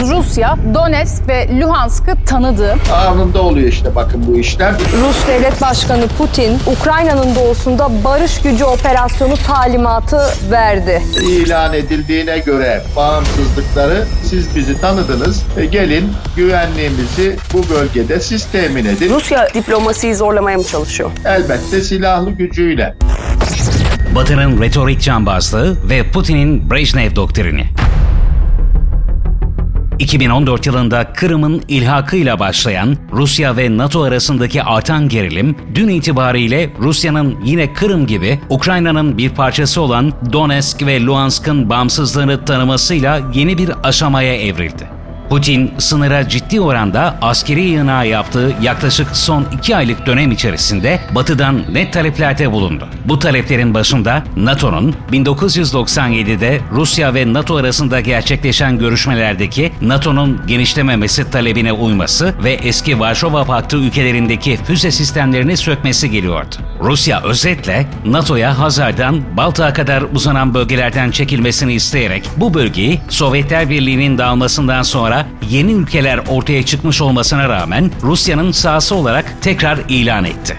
Rusya, Donetsk ve Luhansk'ı tanıdı. Anında oluyor işte bakın bu işler. Rus Devlet Başkanı Putin, Ukrayna'nın doğusunda barış gücü operasyonu talimatı verdi. İlan edildiğine göre bağımsızlıkları siz bizi tanıdınız. E, gelin güvenliğimizi bu bölgede siz temin edin. Rusya diplomasiyi zorlamaya mı çalışıyor? Elbette silahlı gücüyle. Batı'nın retorik cambazlığı ve Putin'in Brejnev doktrini. 2014 yılında Kırım'ın ilhakıyla başlayan Rusya ve NATO arasındaki artan gerilim, dün itibariyle Rusya'nın yine Kırım gibi Ukrayna'nın bir parçası olan Donetsk ve Luhansk'ın bağımsızlığını tanımasıyla yeni bir aşamaya evrildi. Putin sınıra ciddi oranda askeri yığınağı yaptığı yaklaşık son iki aylık dönem içerisinde Batı'dan net taleplerde bulundu. Bu taleplerin başında NATO'nun 1997'de Rusya ve NATO arasında gerçekleşen görüşmelerdeki NATO'nun genişlememesi talebine uyması ve eski Varşova Paktı ülkelerindeki füze sistemlerini sökmesi geliyordu. Rusya özetle NATO'ya Hazar'dan Baltık'a kadar uzanan bölgelerden çekilmesini isteyerek bu bölgeyi Sovyetler Birliği'nin dağılmasından sonra yeni ülkeler ortaya çıkmış olmasına rağmen Rusya'nın sahası olarak tekrar ilan etti.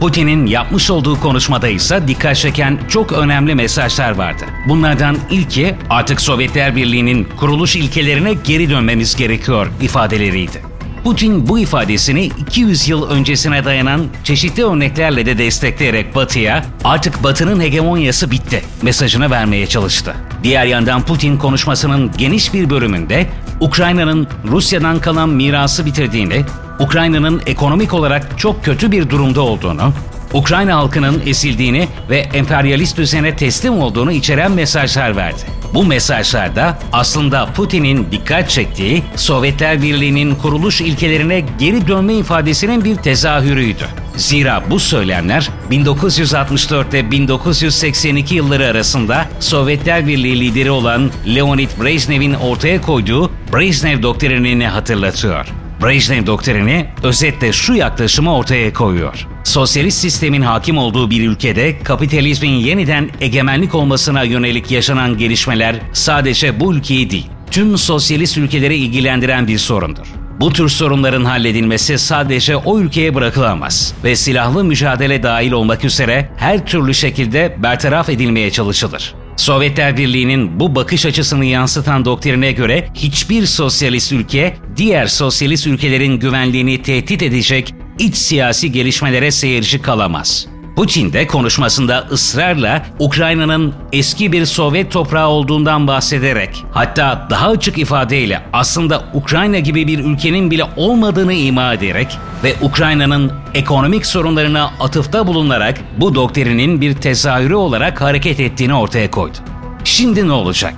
Putin'in yapmış olduğu konuşmada ise dikkat çeken çok önemli mesajlar vardı. Bunlardan ilki artık Sovyetler Birliği'nin kuruluş ilkelerine geri dönmemiz gerekiyor ifadeleriydi. Putin bu ifadesini 200 yıl öncesine dayanan çeşitli örneklerle de destekleyerek Batı'ya artık Batı'nın hegemonyası bitti mesajını vermeye çalıştı. Diğer yandan Putin konuşmasının geniş bir bölümünde Ukrayna'nın Rusya'dan kalan mirası bitirdiğini, Ukrayna'nın ekonomik olarak çok kötü bir durumda olduğunu, Ukrayna halkının esildiğini ve emperyalist düzene teslim olduğunu içeren mesajlar verdi. Bu mesajlarda aslında Putin'in dikkat çektiği Sovyetler Birliği'nin kuruluş ilkelerine geri dönme ifadesinin bir tezahürüydü. Zira bu söylemler 1964 ile 1982 yılları arasında Sovyetler Birliği lideri olan Leonid Brezhnev'in ortaya koyduğu Brezhnev doktrinini hatırlatıyor. Brejnev doktrini özetle şu yaklaşımı ortaya koyuyor. Sosyalist sistemin hakim olduğu bir ülkede kapitalizmin yeniden egemenlik olmasına yönelik yaşanan gelişmeler sadece bu ülkeyi değil, tüm sosyalist ülkeleri ilgilendiren bir sorundur. Bu tür sorunların halledilmesi sadece o ülkeye bırakılamaz ve silahlı mücadele dahil olmak üzere her türlü şekilde bertaraf edilmeye çalışılır. Sovyetler Birliği'nin bu bakış açısını yansıtan doktrine göre hiçbir sosyalist ülke diğer sosyalist ülkelerin güvenliğini tehdit edecek iç siyasi gelişmelere seyirci kalamaz. Putin de konuşmasında ısrarla Ukrayna'nın eski bir Sovyet toprağı olduğundan bahsederek hatta daha açık ifadeyle aslında Ukrayna gibi bir ülkenin bile olmadığını ima ederek ve Ukrayna'nın ekonomik sorunlarına atıfta bulunarak bu doktrinin bir tezahürü olarak hareket ettiğini ortaya koydu. Şimdi ne olacak?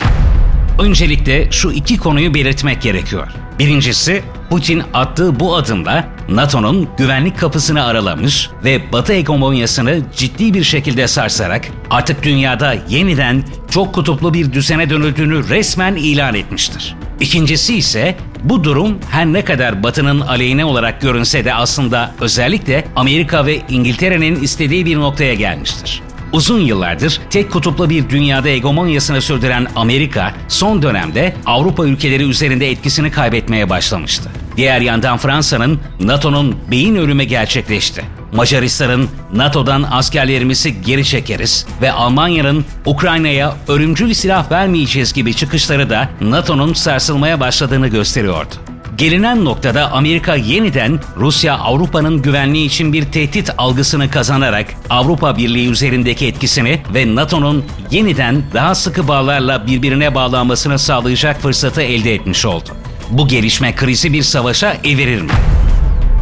Öncelikle şu iki konuyu belirtmek gerekiyor. Birincisi, Putin attığı bu adımla NATO'nun güvenlik kapısını aralamış ve Batı hegemonyasını ciddi bir şekilde sarsarak artık dünyada yeniden çok kutuplu bir düzene dönüldüğünü resmen ilan etmiştir. İkincisi ise bu durum her ne kadar Batı'nın aleyhine olarak görünse de aslında özellikle Amerika ve İngiltere'nin istediği bir noktaya gelmiştir. Uzun yıllardır tek kutuplu bir dünyada hegemonyasını sürdüren Amerika son dönemde Avrupa ülkeleri üzerinde etkisini kaybetmeye başlamıştı. Diğer yandan Fransa'nın NATO'nun beyin ölümü gerçekleşti. Macaristan'ın NATO'dan askerlerimizi geri çekeriz ve Almanya'nın Ukrayna'ya ölümcül silah vermeyeceğiz gibi çıkışları da NATO'nun sarsılmaya başladığını gösteriyordu. Gelinen noktada Amerika yeniden Rusya Avrupa'nın güvenliği için bir tehdit algısını kazanarak Avrupa Birliği üzerindeki etkisini ve NATO'nun yeniden daha sıkı bağlarla birbirine bağlanmasını sağlayacak fırsatı elde etmiş oldu. Bu gelişme krizi bir savaşa evirir mi?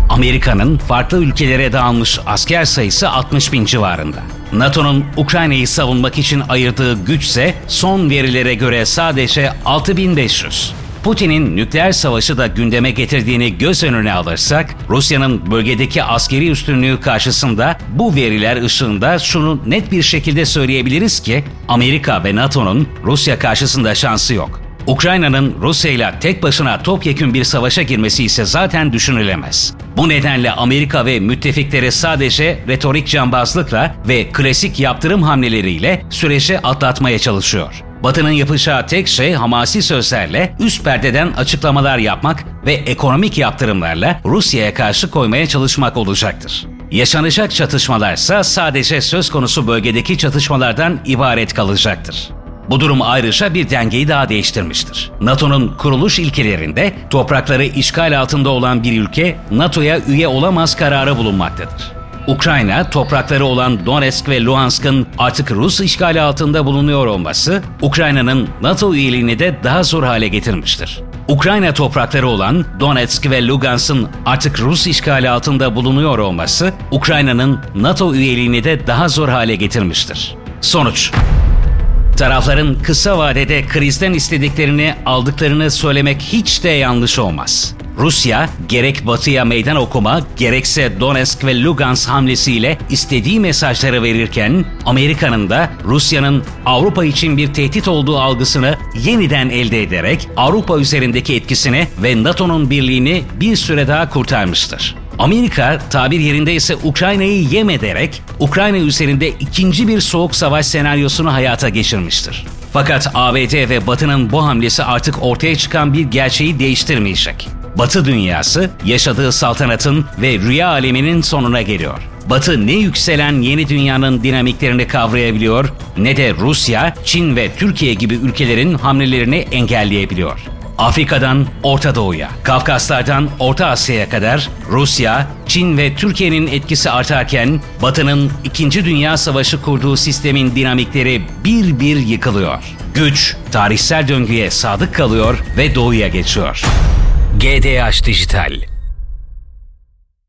Amerika'nın farklı ülkelere dağılmış asker sayısı 60 bin civarında. NATO'nun Ukrayna'yı savunmak için ayırdığı güçse son verilere göre sadece 6500. Putin'in nükleer savaşı da gündeme getirdiğini göz önüne alırsak, Rusya'nın bölgedeki askeri üstünlüğü karşısında bu veriler ışığında şunu net bir şekilde söyleyebiliriz ki Amerika ve NATO'nun Rusya karşısında şansı yok. Ukrayna'nın Rusya ile tek başına topyekün bir savaşa girmesi ise zaten düşünülemez. Bu nedenle Amerika ve müttefikleri sadece retorik cambazlıkla ve klasik yaptırım hamleleriyle süreci atlatmaya çalışıyor. Batı'nın yapacağı tek şey hamasi sözlerle üst perdeden açıklamalar yapmak ve ekonomik yaptırımlarla Rusya'ya karşı koymaya çalışmak olacaktır. Yaşanacak çatışmalarsa sadece söz konusu bölgedeki çatışmalardan ibaret kalacaktır. Bu durum ayrıca bir dengeyi daha değiştirmiştir. NATO'nun kuruluş ilkelerinde toprakları işgal altında olan bir ülke NATO'ya üye olamaz kararı bulunmaktadır. Ukrayna, toprakları olan Donetsk ve Luhansk'ın artık Rus işgali altında bulunuyor olması, Ukrayna'nın NATO üyeliğini de daha zor hale getirmiştir. Ukrayna toprakları olan Donetsk ve Lugansk'ın artık Rus işgali altında bulunuyor olması, Ukrayna'nın NATO üyeliğini de daha zor hale getirmiştir. Sonuç Tarafların kısa vadede krizden istediklerini aldıklarını söylemek hiç de yanlış olmaz. Rusya gerek Batı'ya meydan okuma gerekse Donetsk ve Lugansk hamlesiyle istediği mesajları verirken Amerika'nın da Rusya'nın Avrupa için bir tehdit olduğu algısını yeniden elde ederek Avrupa üzerindeki etkisini ve NATO'nun birliğini bir süre daha kurtarmıştır. Amerika tabir yerindeyse Ukrayna'yı yem ederek Ukrayna üzerinde ikinci bir soğuk savaş senaryosunu hayata geçirmiştir. Fakat ABD ve Batı'nın bu hamlesi artık ortaya çıkan bir gerçeği değiştirmeyecek. Batı dünyası yaşadığı saltanatın ve rüya aleminin sonuna geliyor. Batı ne yükselen yeni dünyanın dinamiklerini kavrayabiliyor ne de Rusya, Çin ve Türkiye gibi ülkelerin hamlelerini engelleyebiliyor. Afrika'dan Orta Doğu'ya, Kafkaslardan Orta Asya'ya kadar Rusya, Çin ve Türkiye'nin etkisi artarken Batı'nın 2. Dünya Savaşı kurduğu sistemin dinamikleri bir bir yıkılıyor. Güç tarihsel döngüye sadık kalıyor ve doğuya geçiyor. GDH Dijital